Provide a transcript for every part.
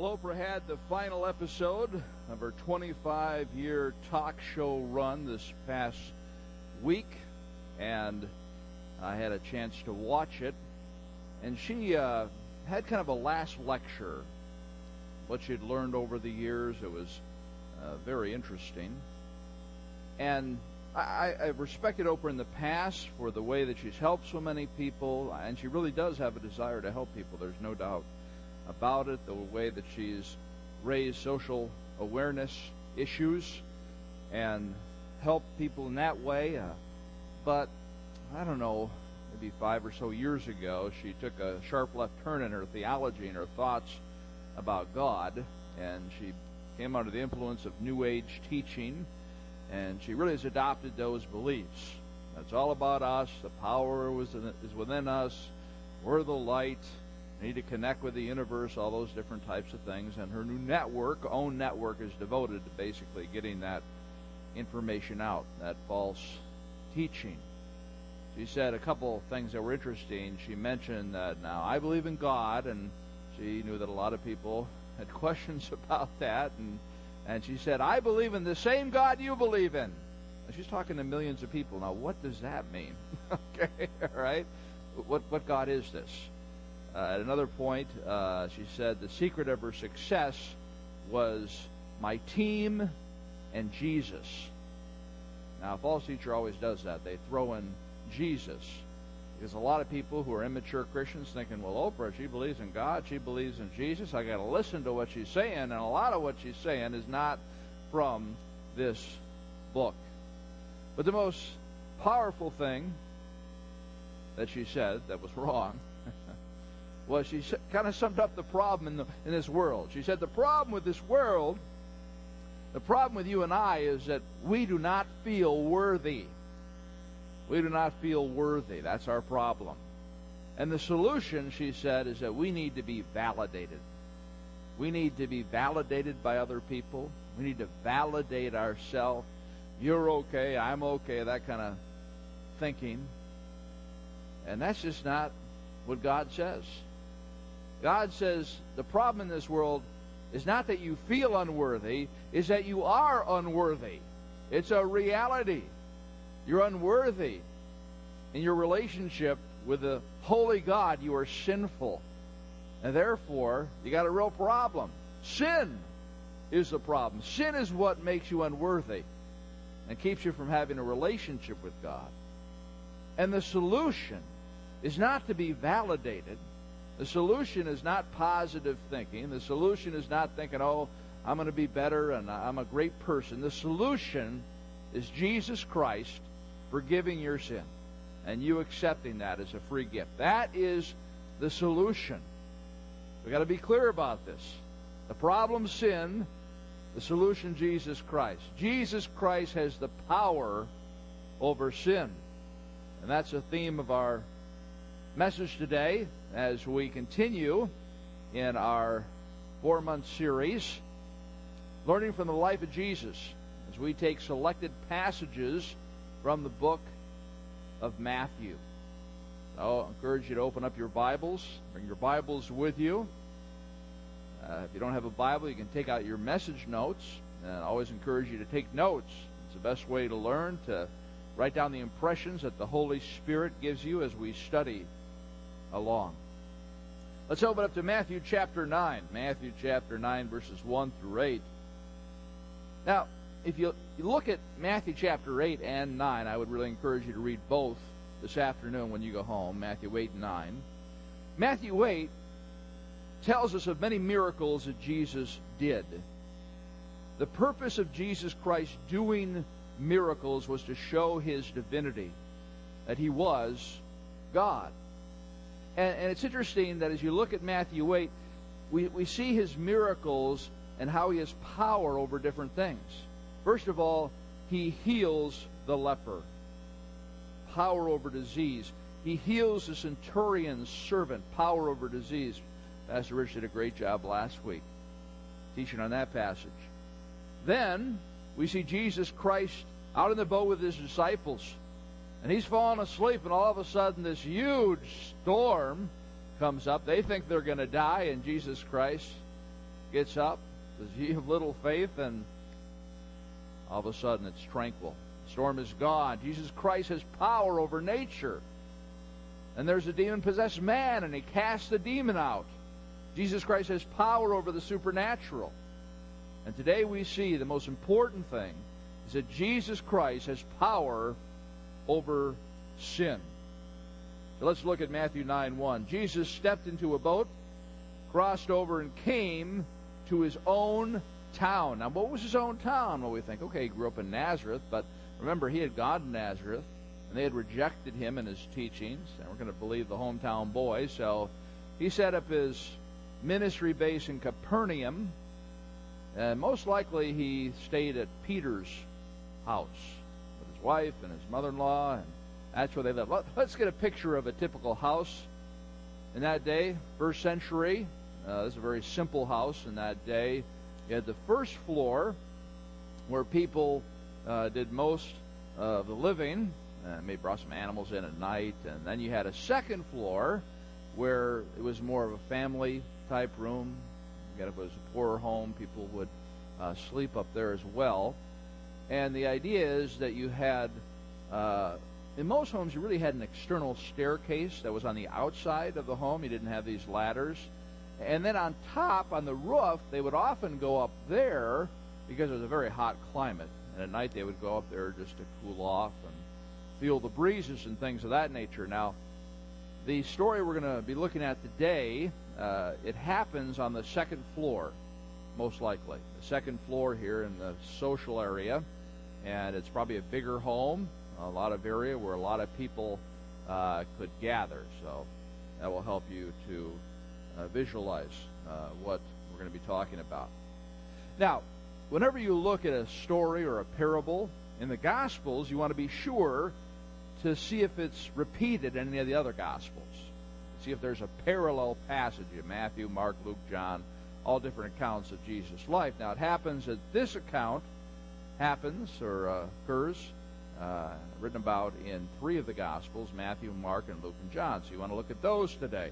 Well, Oprah had the final episode of her 25 year talk show run this past week, and I had a chance to watch it. And she uh, had kind of a last lecture, what she'd learned over the years. It was uh, very interesting. And I, I respected Oprah in the past for the way that she's helped so many people, and she really does have a desire to help people, there's no doubt about it, the way that she's raised social awareness issues and helped people in that way. Uh, but I don't know, maybe five or so years ago, she took a sharp left turn in her theology and her thoughts about God, and she came under the influence of New Age teaching, and she really has adopted those beliefs. That's all about us. The power was is within us. We're the light need to connect with the universe, all those different types of things. And her new network, OWN network, is devoted to basically getting that information out, that false teaching. She said a couple of things that were interesting. She mentioned that now I believe in God, and she knew that a lot of people had questions about that, and and she said, I believe in the same God you believe in. She's talking to millions of people. Now, what does that mean? okay, all right. What what God is this? Uh, at another point, uh, she said the secret of her success was my team and Jesus. Now, a false teacher always does that. They throw in Jesus. Because a lot of people who are immature Christians thinking, well, Oprah, she believes in God, she believes in Jesus. I got to listen to what she's saying, and a lot of what she's saying is not from this book. But the most powerful thing that she said that was wrong well, she kind of summed up the problem in, the, in this world. She said, The problem with this world, the problem with you and I is that we do not feel worthy. We do not feel worthy. That's our problem. And the solution, she said, is that we need to be validated. We need to be validated by other people. We need to validate ourselves. You're okay, I'm okay, that kind of thinking. And that's just not what God says. God says the problem in this world is not that you feel unworthy, is that you are unworthy. It's a reality. You're unworthy. In your relationship with the holy God, you are sinful. And therefore, you got a real problem. Sin is the problem. Sin is what makes you unworthy and keeps you from having a relationship with God. And the solution is not to be validated the solution is not positive thinking. The solution is not thinking, oh, I'm going to be better and I'm a great person. The solution is Jesus Christ forgiving your sin and you accepting that as a free gift. That is the solution. We've got to be clear about this. The problem, sin. The solution, Jesus Christ. Jesus Christ has the power over sin. And that's the theme of our message today as we continue in our four month series, Learning from the Life of Jesus, as we take selected passages from the book of Matthew. So I encourage you to open up your Bibles, bring your Bibles with you. Uh, if you don't have a Bible, you can take out your message notes. And I always encourage you to take notes. It's the best way to learn, to write down the impressions that the Holy Spirit gives you as we study along. Let's open up to Matthew chapter 9. Matthew chapter 9, verses 1 through 8. Now, if you look at Matthew chapter 8 and 9, I would really encourage you to read both this afternoon when you go home, Matthew 8 and 9. Matthew 8 tells us of many miracles that Jesus did. The purpose of Jesus Christ doing miracles was to show his divinity, that he was God. And, and it's interesting that as you look at Matthew 8, we, we see his miracles and how he has power over different things. First of all, he heals the leper, power over disease. He heals the centurion's servant, power over disease. Pastor Rich did a great job last week teaching on that passage. Then we see Jesus Christ out in the boat with his disciples. And he's fallen asleep, and all of a sudden, this huge storm comes up. They think they're going to die, and Jesus Christ gets up, says, Ye have little faith, and all of a sudden it's tranquil. The storm is gone. Jesus Christ has power over nature. And there's a demon possessed man, and he casts the demon out. Jesus Christ has power over the supernatural. And today we see the most important thing is that Jesus Christ has power over sin. So let's look at Matthew 9 1. Jesus stepped into a boat, crossed over, and came to his own town. Now, what was his own town? Well, we think, okay, he grew up in Nazareth, but remember, he had gone to Nazareth, and they had rejected him and his teachings, and we're going to believe the hometown boy. So he set up his ministry base in Capernaum, and most likely he stayed at Peter's house wife and his mother in law, and that's where they lived. Let's get a picture of a typical house in that day, first century. Uh, this is a very simple house in that day. You had the first floor where people uh, did most of the living, uh, maybe brought some animals in at night, and then you had a second floor where it was more of a family type room. Again, if it was a poorer home, people would uh, sleep up there as well. And the idea is that you had, uh, in most homes, you really had an external staircase that was on the outside of the home. You didn't have these ladders. And then on top, on the roof, they would often go up there because it was a very hot climate. And at night, they would go up there just to cool off and feel the breezes and things of that nature. Now, the story we're going to be looking at today, uh, it happens on the second floor, most likely. The second floor here in the social area, and it's probably a bigger home, a lot of area where a lot of people uh, could gather. So that will help you to uh, visualize uh, what we're going to be talking about. Now, whenever you look at a story or a parable in the Gospels, you want to be sure to see if it's repeated in any of the other Gospels. See if there's a parallel passage in Matthew, Mark, Luke, John, all different accounts of Jesus' life. Now, it happens that this account happens or uh, occurs, uh, written about in three of the Gospels Matthew, Mark, and Luke, and John. So you want to look at those today.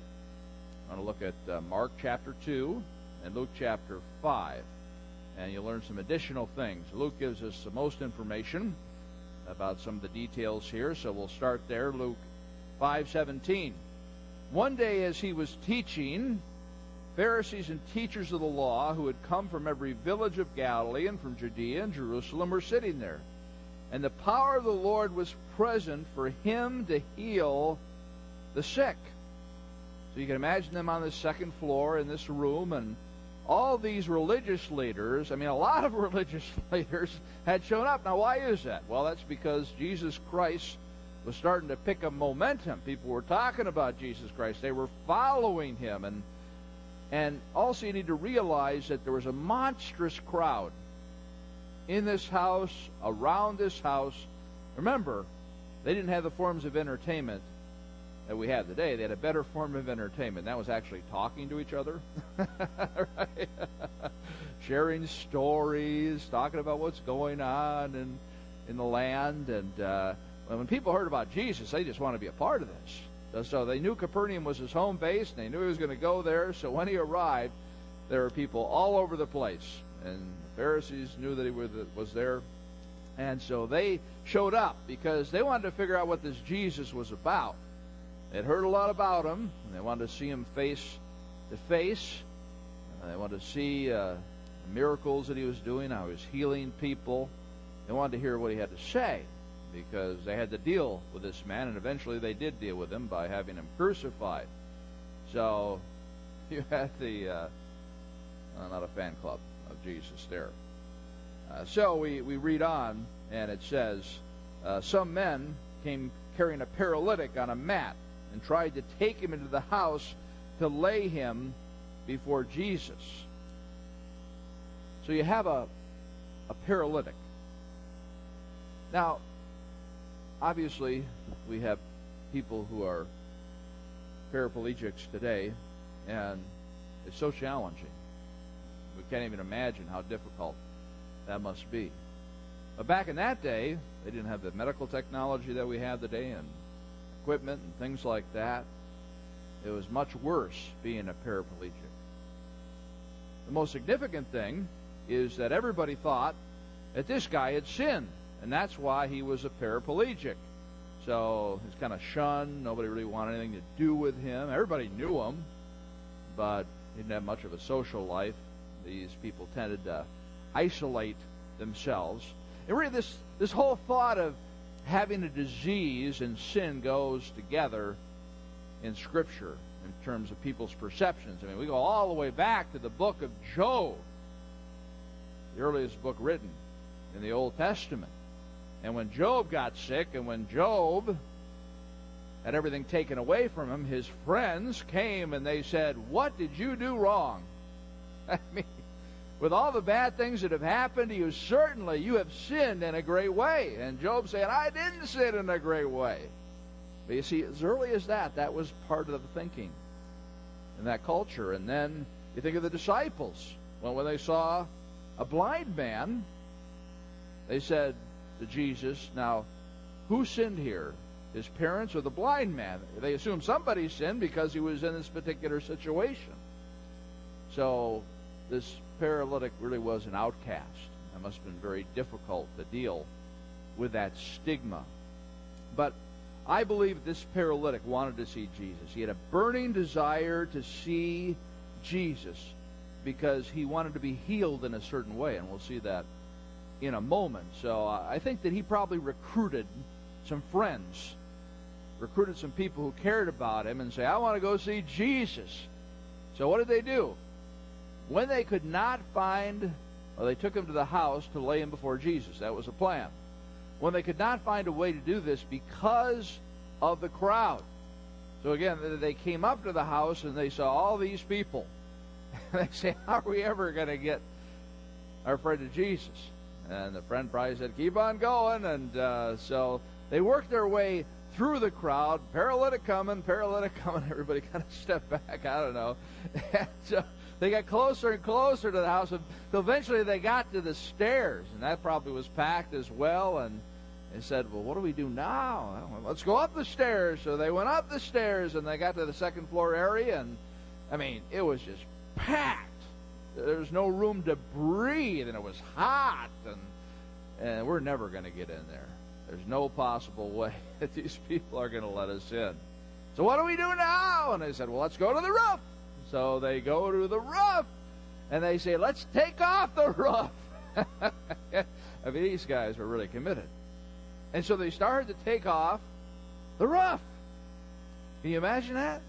I want to look at uh, Mark chapter 2 and Luke chapter 5. And you'll learn some additional things. Luke gives us the most information about some of the details here. So we'll start there. Luke 5:17. One day as he was teaching, Pharisees and teachers of the law who had come from every village of Galilee and from Judea and Jerusalem were sitting there. And the power of the Lord was present for him to heal the sick. So you can imagine them on the second floor in this room and all these religious leaders, I mean, a lot of religious leaders had shown up. Now, why is that? Well, that's because Jesus Christ was starting to pick up momentum. People were talking about Jesus Christ. They were following him. And, and also, you need to realize that there was a monstrous crowd in this house, around this house. Remember, they didn't have the forms of entertainment that we have today. They had a better form of entertainment. That was actually talking to each other, sharing stories, talking about what's going on in in the land. And uh, when people heard about Jesus, they just want to be a part of this. So they knew Capernaum was his home base, and they knew he was going to go there. So when he arrived, there were people all over the place, and the Pharisees knew that he was there. And so they showed up because they wanted to figure out what this Jesus was about. They'd heard a lot about him, and they wanted to see him face to face. They wanted to see uh, the miracles that he was doing, how he was healing people. They wanted to hear what he had to say because they had to deal with this man, and eventually they did deal with him by having him crucified. So you had the uh, not a fan club of Jesus there. Uh, so we, we read on, and it says, uh, Some men came carrying a paralytic on a mat and tried to take him into the house to lay him before Jesus. So you have a, a paralytic. Now, obviously, we have people who are paraplegics today, and it's so challenging. We can't even imagine how difficult that must be. But back in that day, they didn't have the medical technology that we have today, and equipment and things like that. It was much worse being a paraplegic. the most significant thing is that everybody thought that this guy had sinned, and that's why he was a paraplegic. So he's kind of shunned. Nobody really wanted anything to do with him. Everybody knew him, but he didn't have much of a social life. These people tended to isolate themselves. And really, this, this whole thought of having a disease and sin goes together in Scripture in terms of people's perceptions. I mean, we go all the way back to the book of Job, the earliest book written in the Old Testament. And when Job got sick, and when Job had everything taken away from him, his friends came and they said, What did you do wrong? I mean, with all the bad things that have happened to you, certainly you have sinned in a great way. And Job said, I didn't sin in a great way. But you see, as early as that, that was part of the thinking in that culture. And then you think of the disciples. Well, when they saw a blind man, they said to Jesus, Now, who sinned here? His parents or the blind man? They assumed somebody sinned because he was in this particular situation. So, this paralytic really was an outcast. It must have been very difficult to deal with that stigma. But I believe this paralytic wanted to see Jesus. He had a burning desire to see Jesus because he wanted to be healed in a certain way, and we'll see that in a moment. So uh, I think that he probably recruited some friends, recruited some people who cared about him, and say, "I want to go see Jesus." So what did they do? When they could not find, well, they took him to the house to lay him before Jesus. That was a plan when they could not find a way to do this because of the crowd. So again, they came up to the house and they saw all these people. they say, How are we ever going to get our friend to Jesus? And the friend probably said, Keep on going. And uh, so they worked their way through the crowd, paralytic coming, paralytic coming. Everybody kind of stepped back. I don't know. And so they got closer and closer to the house until eventually they got to the stairs, and that probably was packed as well. And they said, Well, what do we do now? Well, let's go up the stairs. So they went up the stairs and they got to the second floor area, and I mean, it was just packed. There was no room to breathe, and it was hot, and, and we're never going to get in there. There's no possible way that these people are going to let us in. So what do we do now? And they said, Well, let's go to the roof. So they go to the roof, and they say, Let's take off the roof. I mean, these guys were really committed. And so they started to take off the roof. Can you imagine that?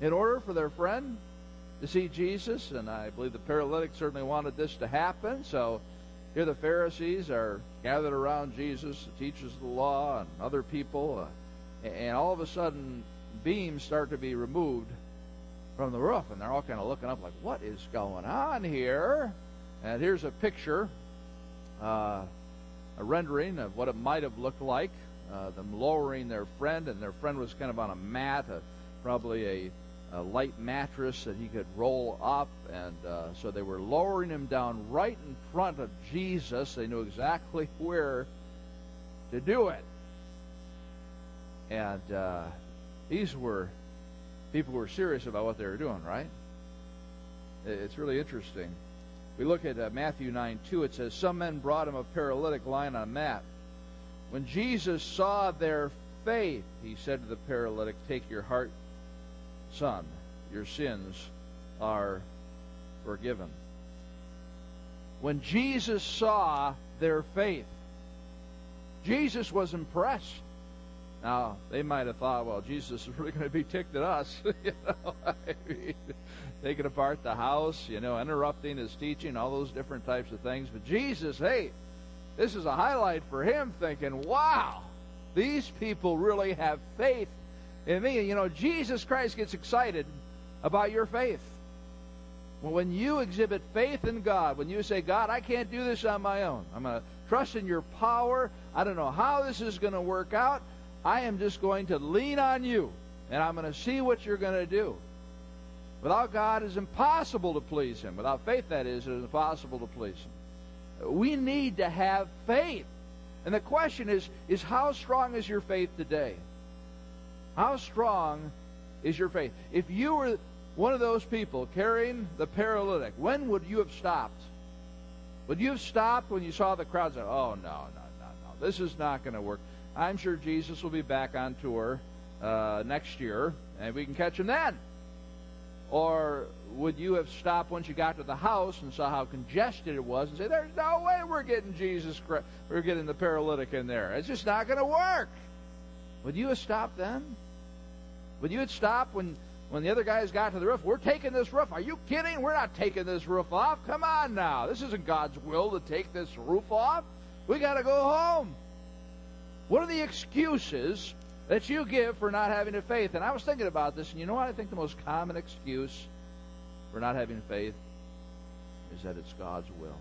In order for their friend to see Jesus, and I believe the paralytic certainly wanted this to happen. So here the Pharisees are gathered around Jesus, the teachers of the law, and other people, uh, and all of a sudden beams start to be removed from the roof, and they're all kind of looking up like, "What is going on here?" And here's a picture. Uh, a rendering of what it might have looked like. Uh, them lowering their friend, and their friend was kind of on a mat, a, probably a, a light mattress that he could roll up, and uh, so they were lowering him down right in front of Jesus. They knew exactly where to do it, and uh, these were people who were serious about what they were doing, right? It's really interesting. We look at uh, Matthew 9 2. It says, Some men brought him a paralytic lying on a mat. When Jesus saw their faith, he said to the paralytic, Take your heart, son, your sins are forgiven. When Jesus saw their faith, Jesus was impressed. Now, they might have thought, well, Jesus is really going to be ticked at us. you know, I mean, taking apart the house, you know, interrupting his teaching, all those different types of things. But Jesus, hey, this is a highlight for him thinking, wow, these people really have faith in mean, you know, Jesus Christ gets excited about your faith. When you exhibit faith in God, when you say, God, I can't do this on my own, I'm going to trust in your power. I don't know how this is going to work out. I am just going to lean on you, and I'm going to see what you're going to do. Without God, it's impossible to please Him. Without faith, that is, it is impossible to please Him. We need to have faith. And the question is, is how strong is your faith today? How strong is your faith? If you were one of those people carrying the paralytic, when would you have stopped? Would you have stopped when you saw the crowds? oh, no, no, no, no, this is not going to work? I'm sure Jesus will be back on tour uh, next year, and we can catch him then. Or would you have stopped once you got to the house and saw how congested it was and say, "There's no way we're getting Jesus, Christ, we're getting the paralytic in there. It's just not going to work." Would you have stopped then? Would you have stopped when when the other guys got to the roof? We're taking this roof. Are you kidding? We're not taking this roof off. Come on now. This isn't God's will to take this roof off. We got to go home. What are the excuses that you give for not having a faith. And I was thinking about this, and you know what I think the most common excuse for not having faith is that it's God's will.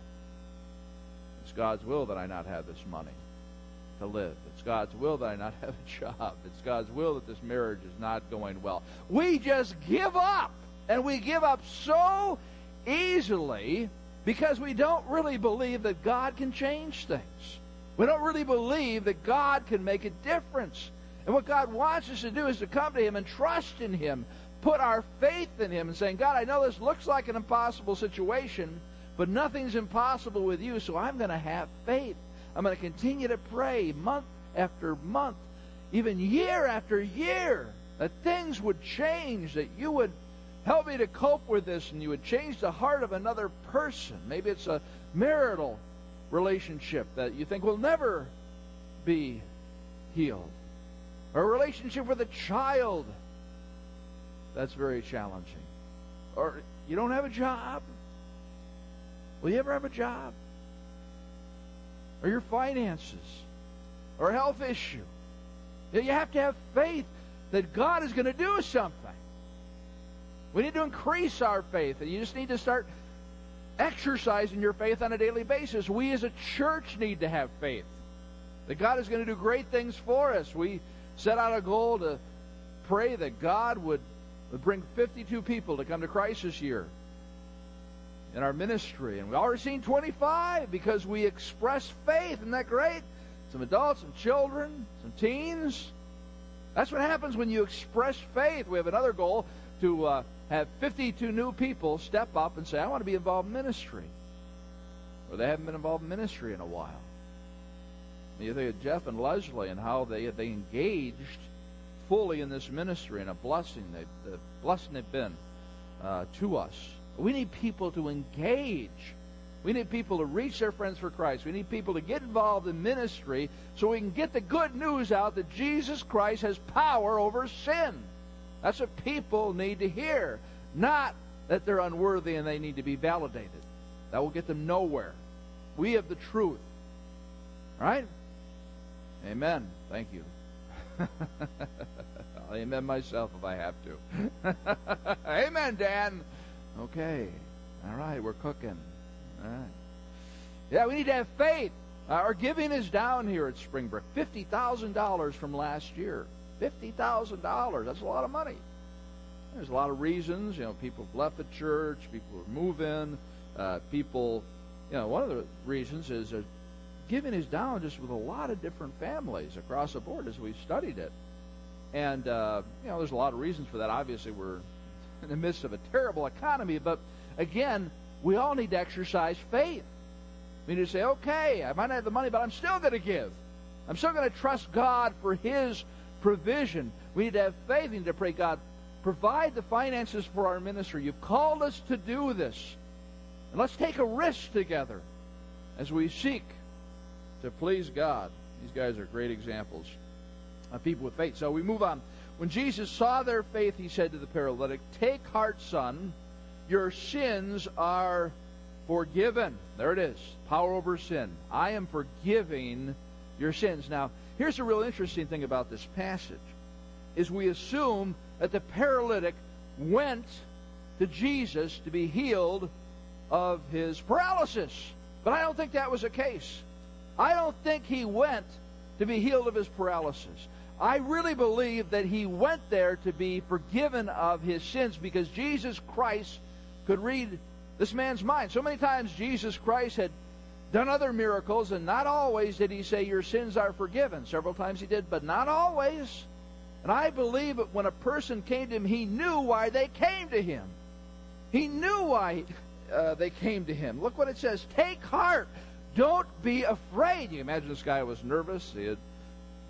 It's God's will that I not have this money to live. It's God's will that I not have a job. It's God's will that this marriage is not going well. We just give up. And we give up so easily because we don't really believe that God can change things. We don't really believe that God can make a difference. And what God wants us to do is to come to Him and trust in Him, put our faith in Him, and saying, God, I know this looks like an impossible situation, but nothing's impossible with you, so I'm going to have faith. I'm going to continue to pray month after month, even year after year, that things would change, that you would help me to cope with this, and you would change the heart of another person. Maybe it's a marital relationship that you think will never be healed or a relationship with a child. That's very challenging. Or you don't have a job. Will you ever have a job? Or your finances? Or a health issue? You have to have faith that God is going to do something. We need to increase our faith, and you just need to start exercising your faith on a daily basis. We as a church need to have faith that God is going to do great things for us. We set out a goal to pray that God would, would bring 52 people to come to Christ this year in our ministry. And we've already seen 25 because we express faith. Isn't that great? Some adults, some children, some teens. That's what happens when you express faith. We have another goal to uh, have 52 new people step up and say, I want to be involved in ministry. Or they haven't been involved in ministry in a while. You think of Jeff and Leslie and how they they engaged fully in this ministry and a blessing they the blessing they've been uh, to us. We need people to engage. We need people to reach their friends for Christ. We need people to get involved in ministry so we can get the good news out that Jesus Christ has power over sin. That's what people need to hear, not that they're unworthy and they need to be validated. That will get them nowhere. We have the truth. Right? Amen. Thank you. I'll amen myself if I have to. amen, Dan. Okay. All right, we're cooking. All right. Yeah, we need to have faith. Uh, our giving is down here at Springbrook. $50,000 from last year. $50,000. That's a lot of money. There's a lot of reasons. You know, people have left the church, people are moving, uh, people, you know, one of the reasons is uh, giving is down just with a lot of different families across the board as we've studied it. And, uh, you know, there's a lot of reasons for that. Obviously, we're in the midst of a terrible economy, but again, we all need to exercise faith. We need to say, okay, I might not have the money, but I'm still going to give. I'm still going to trust God for His provision. We need to have faith. We need to pray, God, provide the finances for our ministry. You've called us to do this. And let's take a risk together as we seek to please God. These guys are great examples of people with faith. So we move on. When Jesus saw their faith, he said to the paralytic, Take heart, son, your sins are forgiven. There it is. Power over sin. I am forgiving your sins. Now, here's a real interesting thing about this passage is we assume that the paralytic went to Jesus to be healed of his paralysis. But I don't think that was the case. I don't think he went to be healed of his paralysis. I really believe that he went there to be forgiven of his sins because Jesus Christ could read this man's mind. So many times Jesus Christ had done other miracles, and not always did he say, Your sins are forgiven. Several times he did, but not always. And I believe that when a person came to him, he knew why they came to him. He knew why uh, they came to him. Look what it says Take heart. Don't be afraid. You imagine this guy was nervous. He had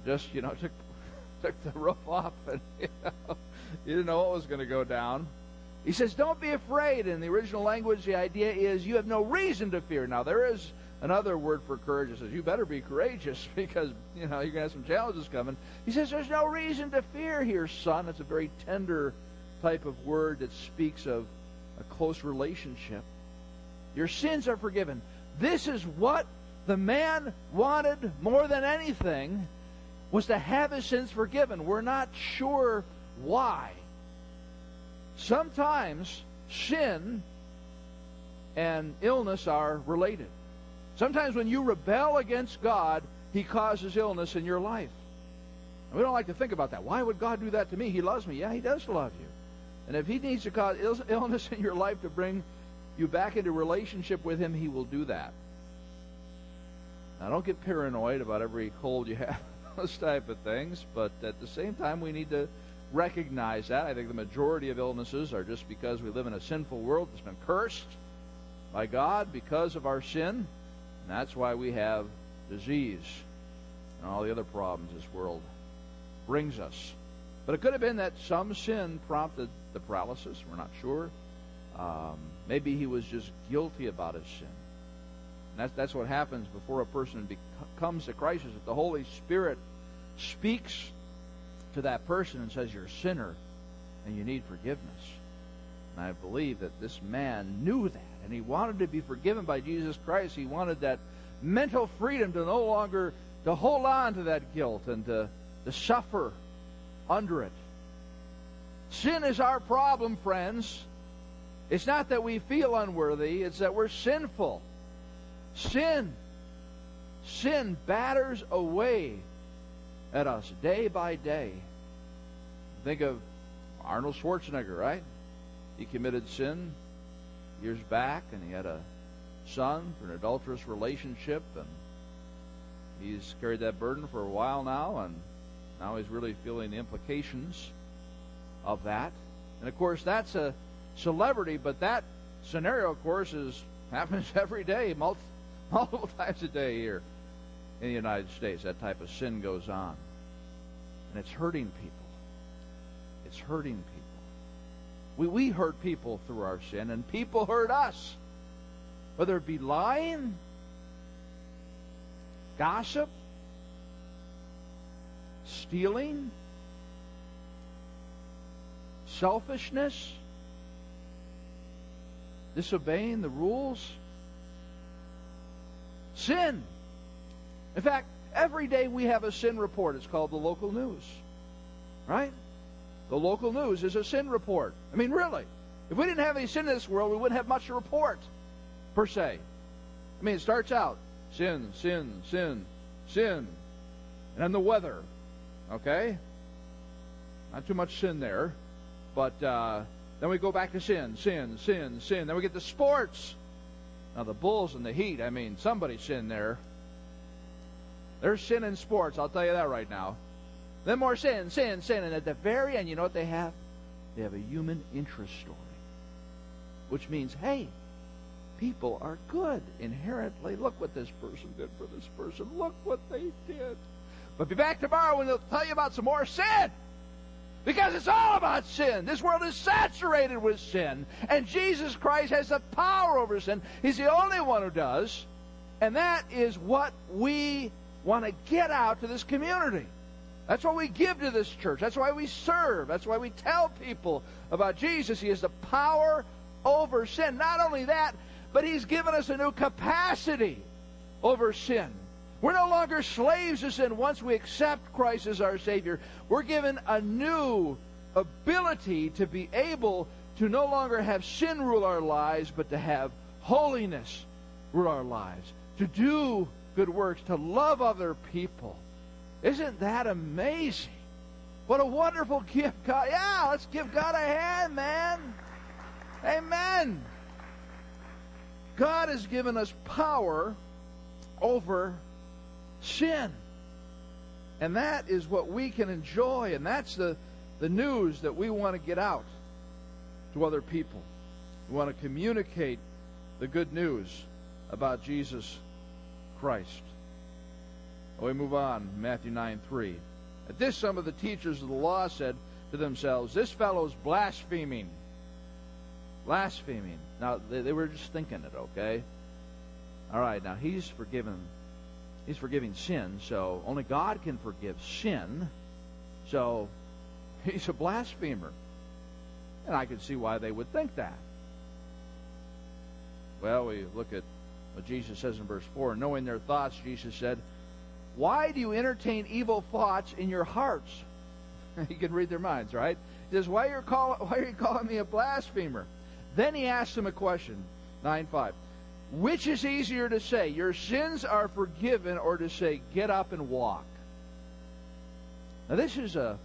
just, you know, took, took the roof off and, you know, he didn't know what was going to go down. He says, Don't be afraid. In the original language, the idea is you have no reason to fear. Now, there is another word for courage that says, You better be courageous because, you know, you're going to have some challenges coming. He says, There's no reason to fear here, son. It's a very tender type of word that speaks of a close relationship. Your sins are forgiven. This is what the man wanted more than anything was to have his sins forgiven. We're not sure why. Sometimes sin and illness are related. Sometimes when you rebel against God, He causes illness in your life. And we don't like to think about that. Why would God do that to me? He loves me. Yeah, He does love you. And if He needs to cause illness in your life to bring you back into relationship with Him, He will do that. Now, don't get paranoid about every cold you have, those type of things. But at the same time, we need to recognize that. I think the majority of illnesses are just because we live in a sinful world that's been cursed by God because of our sin. And that's why we have disease and all the other problems this world brings us. But it could have been that some sin prompted the paralysis. We're not sure. Um, maybe he was just guilty about his sin. And that's, that's what happens before a person comes to Christ, is that the Holy Spirit speaks to that person and says, You're a sinner and you need forgiveness. And I believe that this man knew that, and he wanted to be forgiven by Jesus Christ. He wanted that mental freedom to no longer to hold on to that guilt and to, to suffer under it. Sin is our problem, friends. It's not that we feel unworthy, it's that we're sinful. Sin. Sin batters away at us day by day. Think of Arnold Schwarzenegger, right? He committed sin years back, and he had a son for an adulterous relationship, and he's carried that burden for a while now, and now he's really feeling the implications of that. And of course, that's a celebrity, but that scenario, of course, is happens every day, multiple times a day here in the United States. That type of sin goes on. And it's hurting people. It's hurting people. We, we hurt people through our sin, and people hurt us. Whether it be lying, gossip, stealing, selfishness, disobeying the rules, sin. In fact, every day we have a sin report. It's called the local news. Right? The local news is a sin report. I mean, really. If we didn't have any sin in this world, we wouldn't have much to report, per se. I mean, it starts out sin, sin, sin, sin. And then the weather. Okay? Not too much sin there. But uh, then we go back to sin, sin, sin, sin. Then we get to sports. Now, the Bulls and the Heat, I mean, somebody sinned there. There's sin in sports, I'll tell you that right now. Then more sin, sin, sin. And at the very end, you know what they have? They have a human interest story. Which means, hey, people are good inherently. Look what this person did for this person. Look what they did. But be back tomorrow when they'll tell you about some more sin. Because it's all about sin. This world is saturated with sin. And Jesus Christ has the power over sin. He's the only one who does. And that is what we want to get out to this community. That's why we give to this church. That's why we serve. That's why we tell people about Jesus. He has the power over sin. Not only that, but He's given us a new capacity over sin. We're no longer slaves to sin once we accept Christ as our Savior. We're given a new ability to be able to no longer have sin rule our lives, but to have holiness rule our lives. To do good works, to love other people. Isn't that amazing? What a wonderful gift, God. Yeah, let's give God a hand, man. Amen. God has given us power over sin. And that is what we can enjoy, and that's the, the news that we want to get out to other people. We want to communicate the good news about Jesus Christ. We move on, Matthew 9 3. At this, some of the teachers of the law said to themselves, This fellow's blaspheming. Blaspheming. Now, they, they were just thinking it, okay? All right, now he's forgiven. He's forgiving sin, so only God can forgive sin. So he's a blasphemer. And I can see why they would think that. Well, we look at what Jesus says in verse 4. Knowing their thoughts, Jesus said, Why do you entertain evil thoughts in your hearts? you can read their minds, right? He says, Why are you, calling me a blasphemer? Then he asks them a question, 9 5. Which is easier to say, Your sins are forgiven, or to say, Get up and walk? Now, this is a.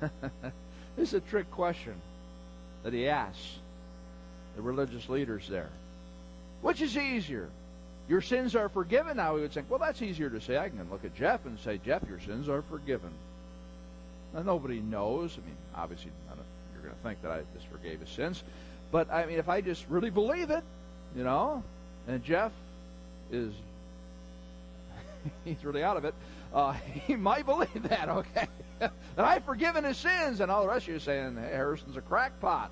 this is a trick question that he asks the religious leaders there. Which is easier? Your sins are forgiven. Now we would think, well, that's easier to say. I can look at Jeff and say, Jeff, your sins are forgiven. Now, nobody knows. I mean, obviously, you're going to think that I just forgave his sins. But, I mean, if I just really believe it, you know, and Jeff is, he's really out of it, uh, he might believe that, okay? that I've forgiven his sins, and all the rest of you saying, Harrison's a crackpot.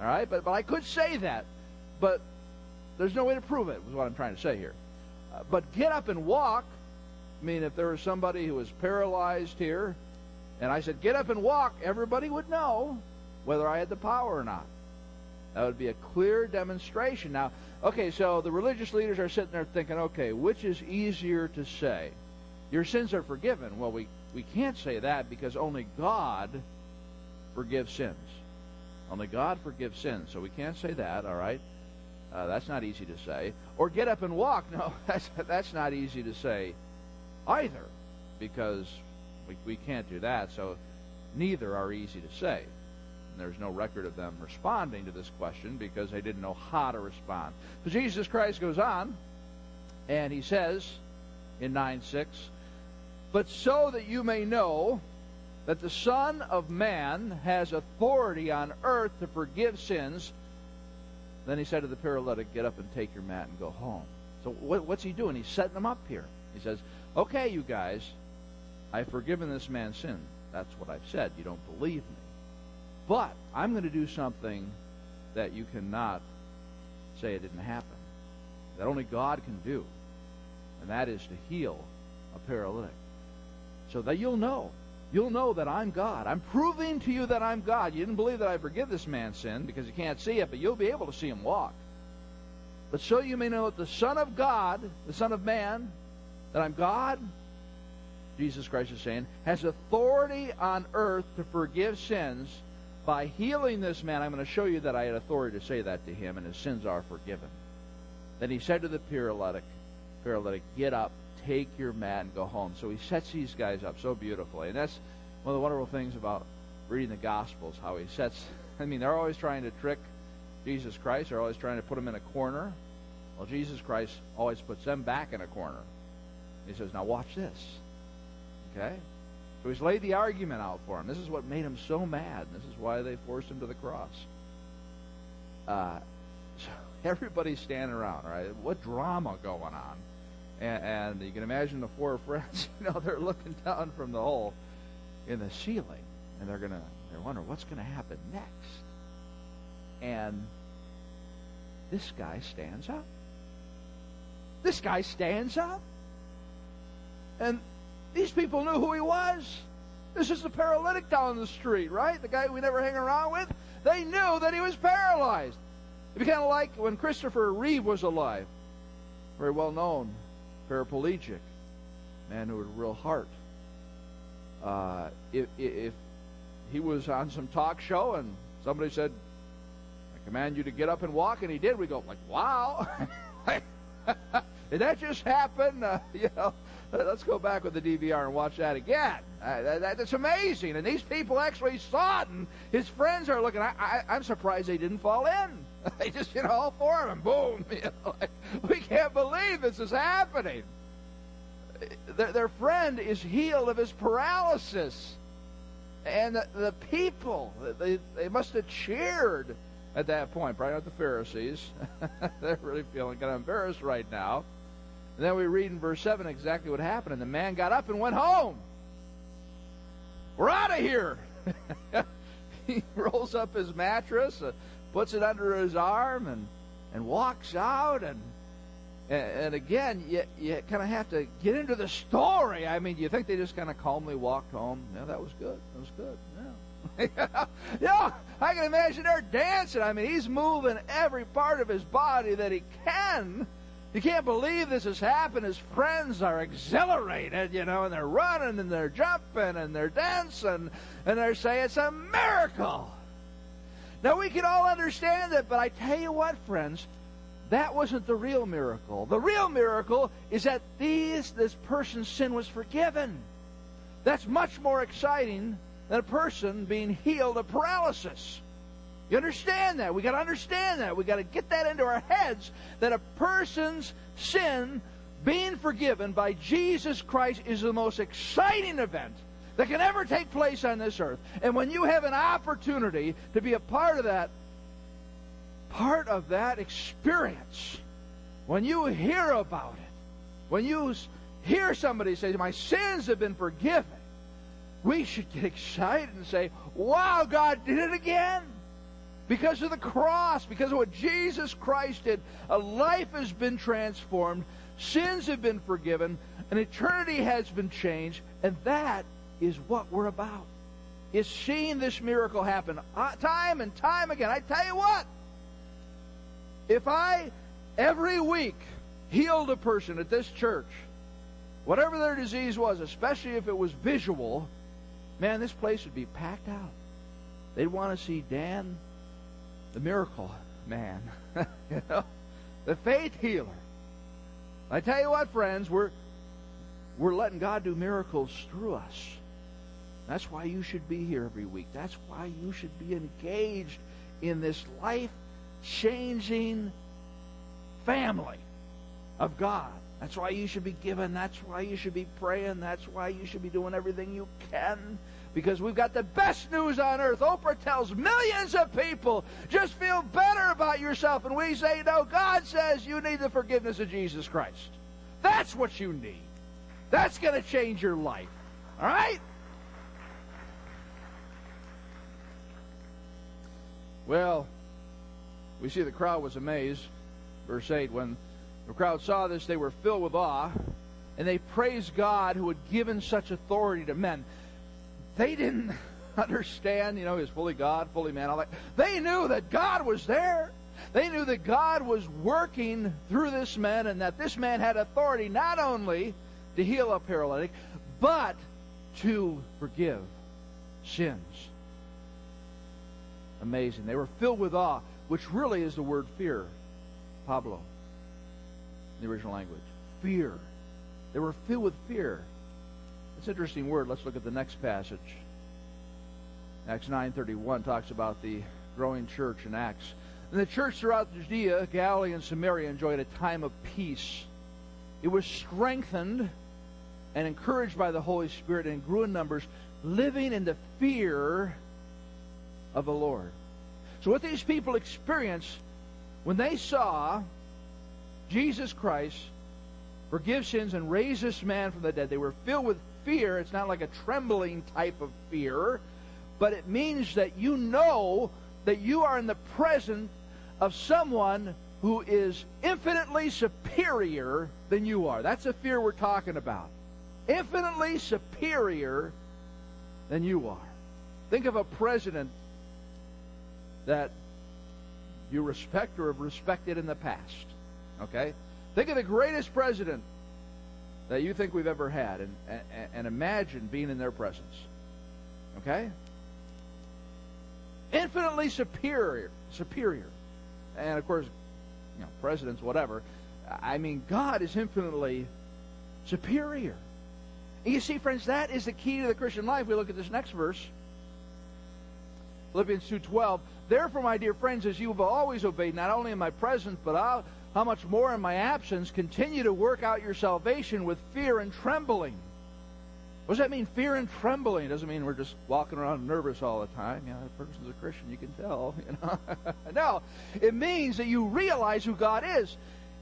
All right? But, but I could say that. But there's no way to prove it, is what I'm trying to say here. Uh, but get up and walk. I mean, if there was somebody who was paralyzed here, and I said, get up and walk, everybody would know whether I had the power or not. That would be a clear demonstration. Now, okay, so the religious leaders are sitting there thinking, okay, which is easier to say? Your sins are forgiven. Well, we, we can't say that because only God forgives sins. Only God forgives sins. So we can't say that, all right? Uh, that's not easy to say. Or get up and walk. No, that's, that's not easy to say either because we, we can't do that. So neither are easy to say. And there's no record of them responding to this question because they didn't know how to respond. So Jesus Christ goes on and he says in 9 6, But so that you may know that the Son of Man has authority on earth to forgive sins. Then he said to the paralytic, Get up and take your mat and go home. So what, what's he doing? He's setting them up here. He says, Okay, you guys, I've forgiven this man's sin. That's what I've said. You don't believe me. But I'm going to do something that you cannot say it didn't happen. That only God can do. And that is to heal a paralytic. So that you'll know you'll know that I'm God. I'm proving to you that I'm God. You didn't believe that I forgive this man's sin because you can't see it, but you'll be able to see him walk. But so you may know that the Son of God, the Son of Man, that I'm God, Jesus Christ is saying, has authority on earth to forgive sins. By healing this man, I'm going to show you that I had authority to say that to him, and his sins are forgiven. Then he said to the paralytic, paralytic, get up, take your mat and go home. So he sets these guys up so beautifully. And that's one of the wonderful things about reading the Gospels, how he sets, I mean, they're always trying to trick Jesus Christ. They're always trying to put him in a corner. Well, Jesus Christ always puts them back in a corner. He says, now watch this. Okay? So he's laid the argument out for him. This is what made him so mad. This is why they forced him to the cross. Uh, so everybody's standing around, right? What drama going on? And, and you can imagine the four friends, you know, they're looking down from the hole in the ceiling, and they're gonna they're wondering what's gonna happen next. And this guy stands up. This guy stands up. And these people knew who he was. This is the paralytic down the street, right? The guy we never hang around with. They knew that he was paralyzed. It'd be kind of like when Christopher Reeve was alive. Very well known paraplegic, man who had a real heart. Uh, if, if he was on some talk show and somebody said, I command you to get up and walk, and he did, we go, like, wow. did that just happen? Uh, you know, let's go back with the DVR and watch that again. Uh, that, that's amazing. And these people actually saw it, and his friends are looking. I, I, am surprised they didn't fall in. they just, you know, all four of them, boom. You know, like, we can't believe this is happening. their, their friend is healed of his paralysis. And the, the people, they, they must have cheered at that point, probably not the Pharisees. They're really feeling kind of embarrassed right now. And then we read in verse 7 exactly what happened. And the man got up and went home. We're out of here. he rolls up his mattress, uh, puts it under his arm, and, and walks out. And, and again, you, you kind of have to get into the story. I mean, you think they just kind of calmly walked home? Yeah, that was good. That was good. Yeah. yeah, I can imagine they're dancing. I mean, he's moving every part of his body that he can you can't believe this has happened. His friends are exhilarated, you know, and they're running and they're jumping and they're dancing and they're saying it's a miracle. Now we can all understand it, but I tell you what, friends, that wasn't the real miracle. The real miracle is that these this person's sin was forgiven. That's much more exciting than a person being healed of paralysis. You understand that? We got to understand that. We got to get that into our heads that a person's sin being forgiven by Jesus Christ is the most exciting event that can ever take place on this earth. And when you have an opportunity to be a part of that, part of that experience, when you hear about it, when you hear somebody say, My sins have been forgiven, we should get excited and say, Wow, God did it again. Because of the cross, because of what Jesus Christ did, a life has been transformed, sins have been forgiven, an eternity has been changed, and that is what we're about. Is seeing this miracle happen uh, time and time again. I tell you what, if I every week healed a person at this church, whatever their disease was, especially if it was visual, man, this place would be packed out. They'd want to see Dan the miracle man, you know, the faith healer. I tell you what, friends, we're we're letting God do miracles through us. That's why you should be here every week. That's why you should be engaged in this life changing family of God. That's why you should be giving. That's why you should be praying. That's why you should be doing everything you can because we've got the best news on earth. Oprah tells millions of people, just feel better about yourself. And we say, no, God says you need the forgiveness of Jesus Christ. That's what you need. That's going to change your life. All right? Well, we see the crowd was amazed. Verse 8 When the crowd saw this, they were filled with awe, and they praised God who had given such authority to men they didn't understand, you know, he was fully God, fully man, all that. They knew that God was there. They knew that God was working through this man and that this man had authority not only to heal a paralytic, but to forgive sins. Amazing. They were filled with awe, which really is the word fear, phobos, in the original language. Fear. They were filled with fear. It's an interesting word. Let's look at the next passage. Acts 9:31 talks about the growing church in Acts. And the church throughout Judea, Galilee, and Samaria enjoyed a time of peace. It was strengthened and encouraged by the Holy Spirit and grew in numbers, living in the fear of the Lord. So, what these people experienced when they saw Jesus Christ forgive sins and raise this man from the dead, they were filled with fear. It's not like a trembling type of fear, but it means that you know that you are in the presence of someone who is infinitely superior than you are. That's the fear we're talking about. Infinitely superior than you are. Think of a president that you respect or have respected in the past. Okay? Think of the greatest president that you think we've ever had and, and, and imagine being in their presence. Okay? Infinitely superior. Superior. And of course, you know, presidents, whatever. I mean, God is infinitely superior. And you see, friends, that is the key to the Christian life. We look at this next verse. Philippians 2.12 Therefore, my dear friends, as you have always obeyed, not only in my presence, but how much more in my absence continue to work out your salvation with fear and trembling. What does that mean, fear and trembling? It doesn't mean we're just walking around nervous all the time. Know, that person's a Christian, you can tell. You know? no, it means that you realize who God is.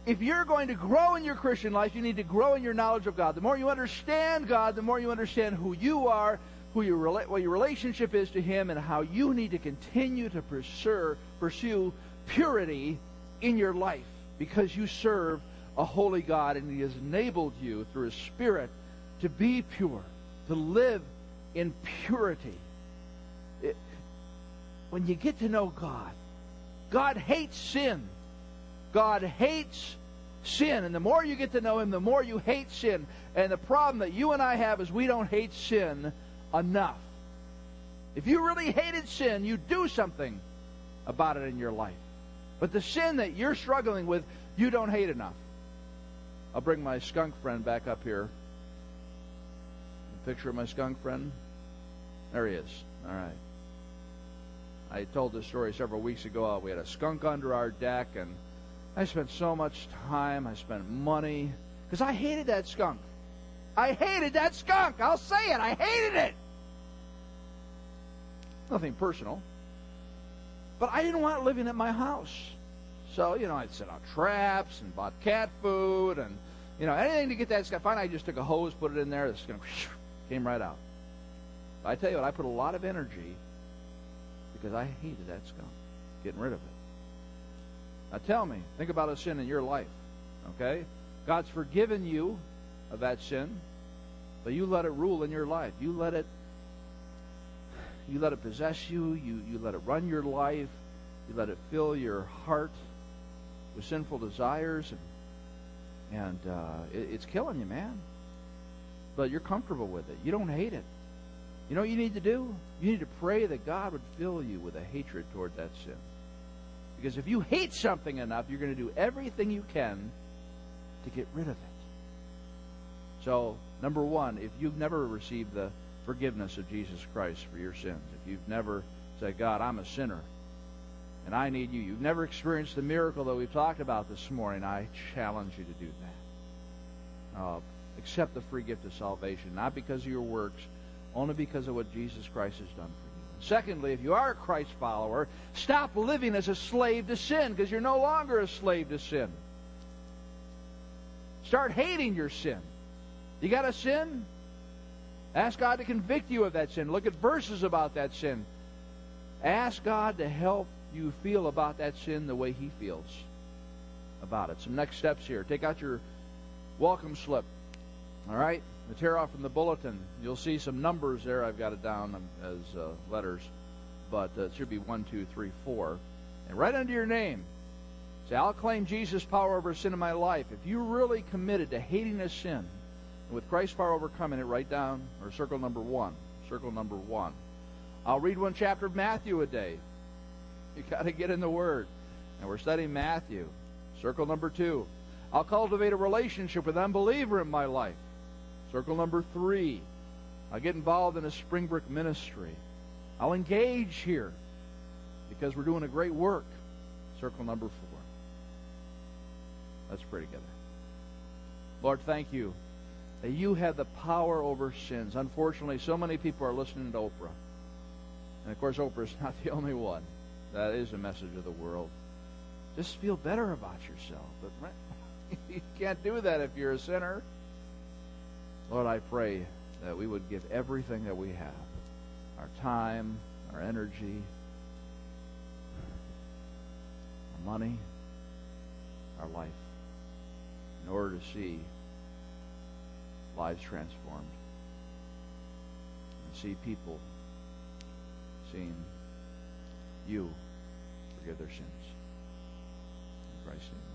If you're going to grow in your Christian life, you need to grow in your knowledge of God. The more you understand God, the more you understand who you are, who your what your relationship is to Him, and how you need to continue to pursue, pursue purity in your life because you serve a holy God, and He has enabled you through His Spirit to be pure to live in purity. It, when you get to know God, God hates sin. God hates sin. And the more you get to know Him, the more you hate sin. And the problem that you and I have is we don't hate sin enough. If you really hated sin, you do something about it in your life. But the sin that you're struggling with, you don't hate enough. I'll bring my skunk friend back up here picture of my skunk friend? There he is. All right. I told this story several weeks ago. Uh, we had a skunk under our deck, and I spent so much time. I spent money because I hated that skunk. I hated that skunk. I'll say it. I hated it. Nothing personal. But I didn't want it living at my house. So, you know, I'd set out traps and bought cat food and, you know, anything to get that skunk. Finally, I just took a hose, put it in there. The skunk Came right out. But I tell you what, I put a lot of energy because I hated that skunk, getting rid of it. Now tell me, think about a sin in your life, okay? God's forgiven you of that sin, but you let it rule in your life. You let it you let it possess you, you, you let it run your life, you let it fill your heart with sinful desires and and uh, it, it's killing you, man but you're comfortable with it. You don't hate it. You know what you need to do? You need to pray that God would fill you with a hatred toward that sin. Because if you hate something enough, you're going to do everything you can to get rid of it. So, number one, if you've never received the forgiveness of Jesus Christ for your sins, if you've never said, God, I'm a sinner and I need you, you've never experienced the miracle that we've talked about this morning, I challenge you to do that. Uh, accept the free gift of salvation, not because of your works, only because of what Jesus Christ has done for you. Secondly, if you are a Christ follower, stop living as a slave to sin because you're no longer a slave to sin. Start hating your sin. You got a sin? Ask God to convict you of that sin. Look at verses about that sin. Ask God to help you feel about that sin the way He feels about it. Some next steps here. Take out your welcome slip. All right? The tear off from the bulletin. You'll see some numbers there. I've got it down as uh, letters, but uh, it should be one, two, three, four. And right under your name, say, I'll claim Jesus' power over sin in my life. If you're really committed to hating a sin, and with Christ's power overcoming it, write down, or circle number one. Circle number one. I'll read one chapter of Matthew a day. You got to get in the Word. And we're studying Matthew. Circle number two. I'll cultivate a relationship with unbeliever in my life. Circle number three, I'll get involved in a Springbrook ministry. I'll engage here because we're doing a great work. Circle number four. Let's pray together. Lord, thank you that you have the power over sins. Unfortunately, so many people are listening to Oprah. And of course, Oprah is not the only one. That is a message of the world. Just feel better about yourself. But you can't do that if you're a sinner. Lord, I pray that we would give everything that we have our time, our energy, our money, our life in order to see lives transformed and see people seeing you forgive their sins. In Christ's name.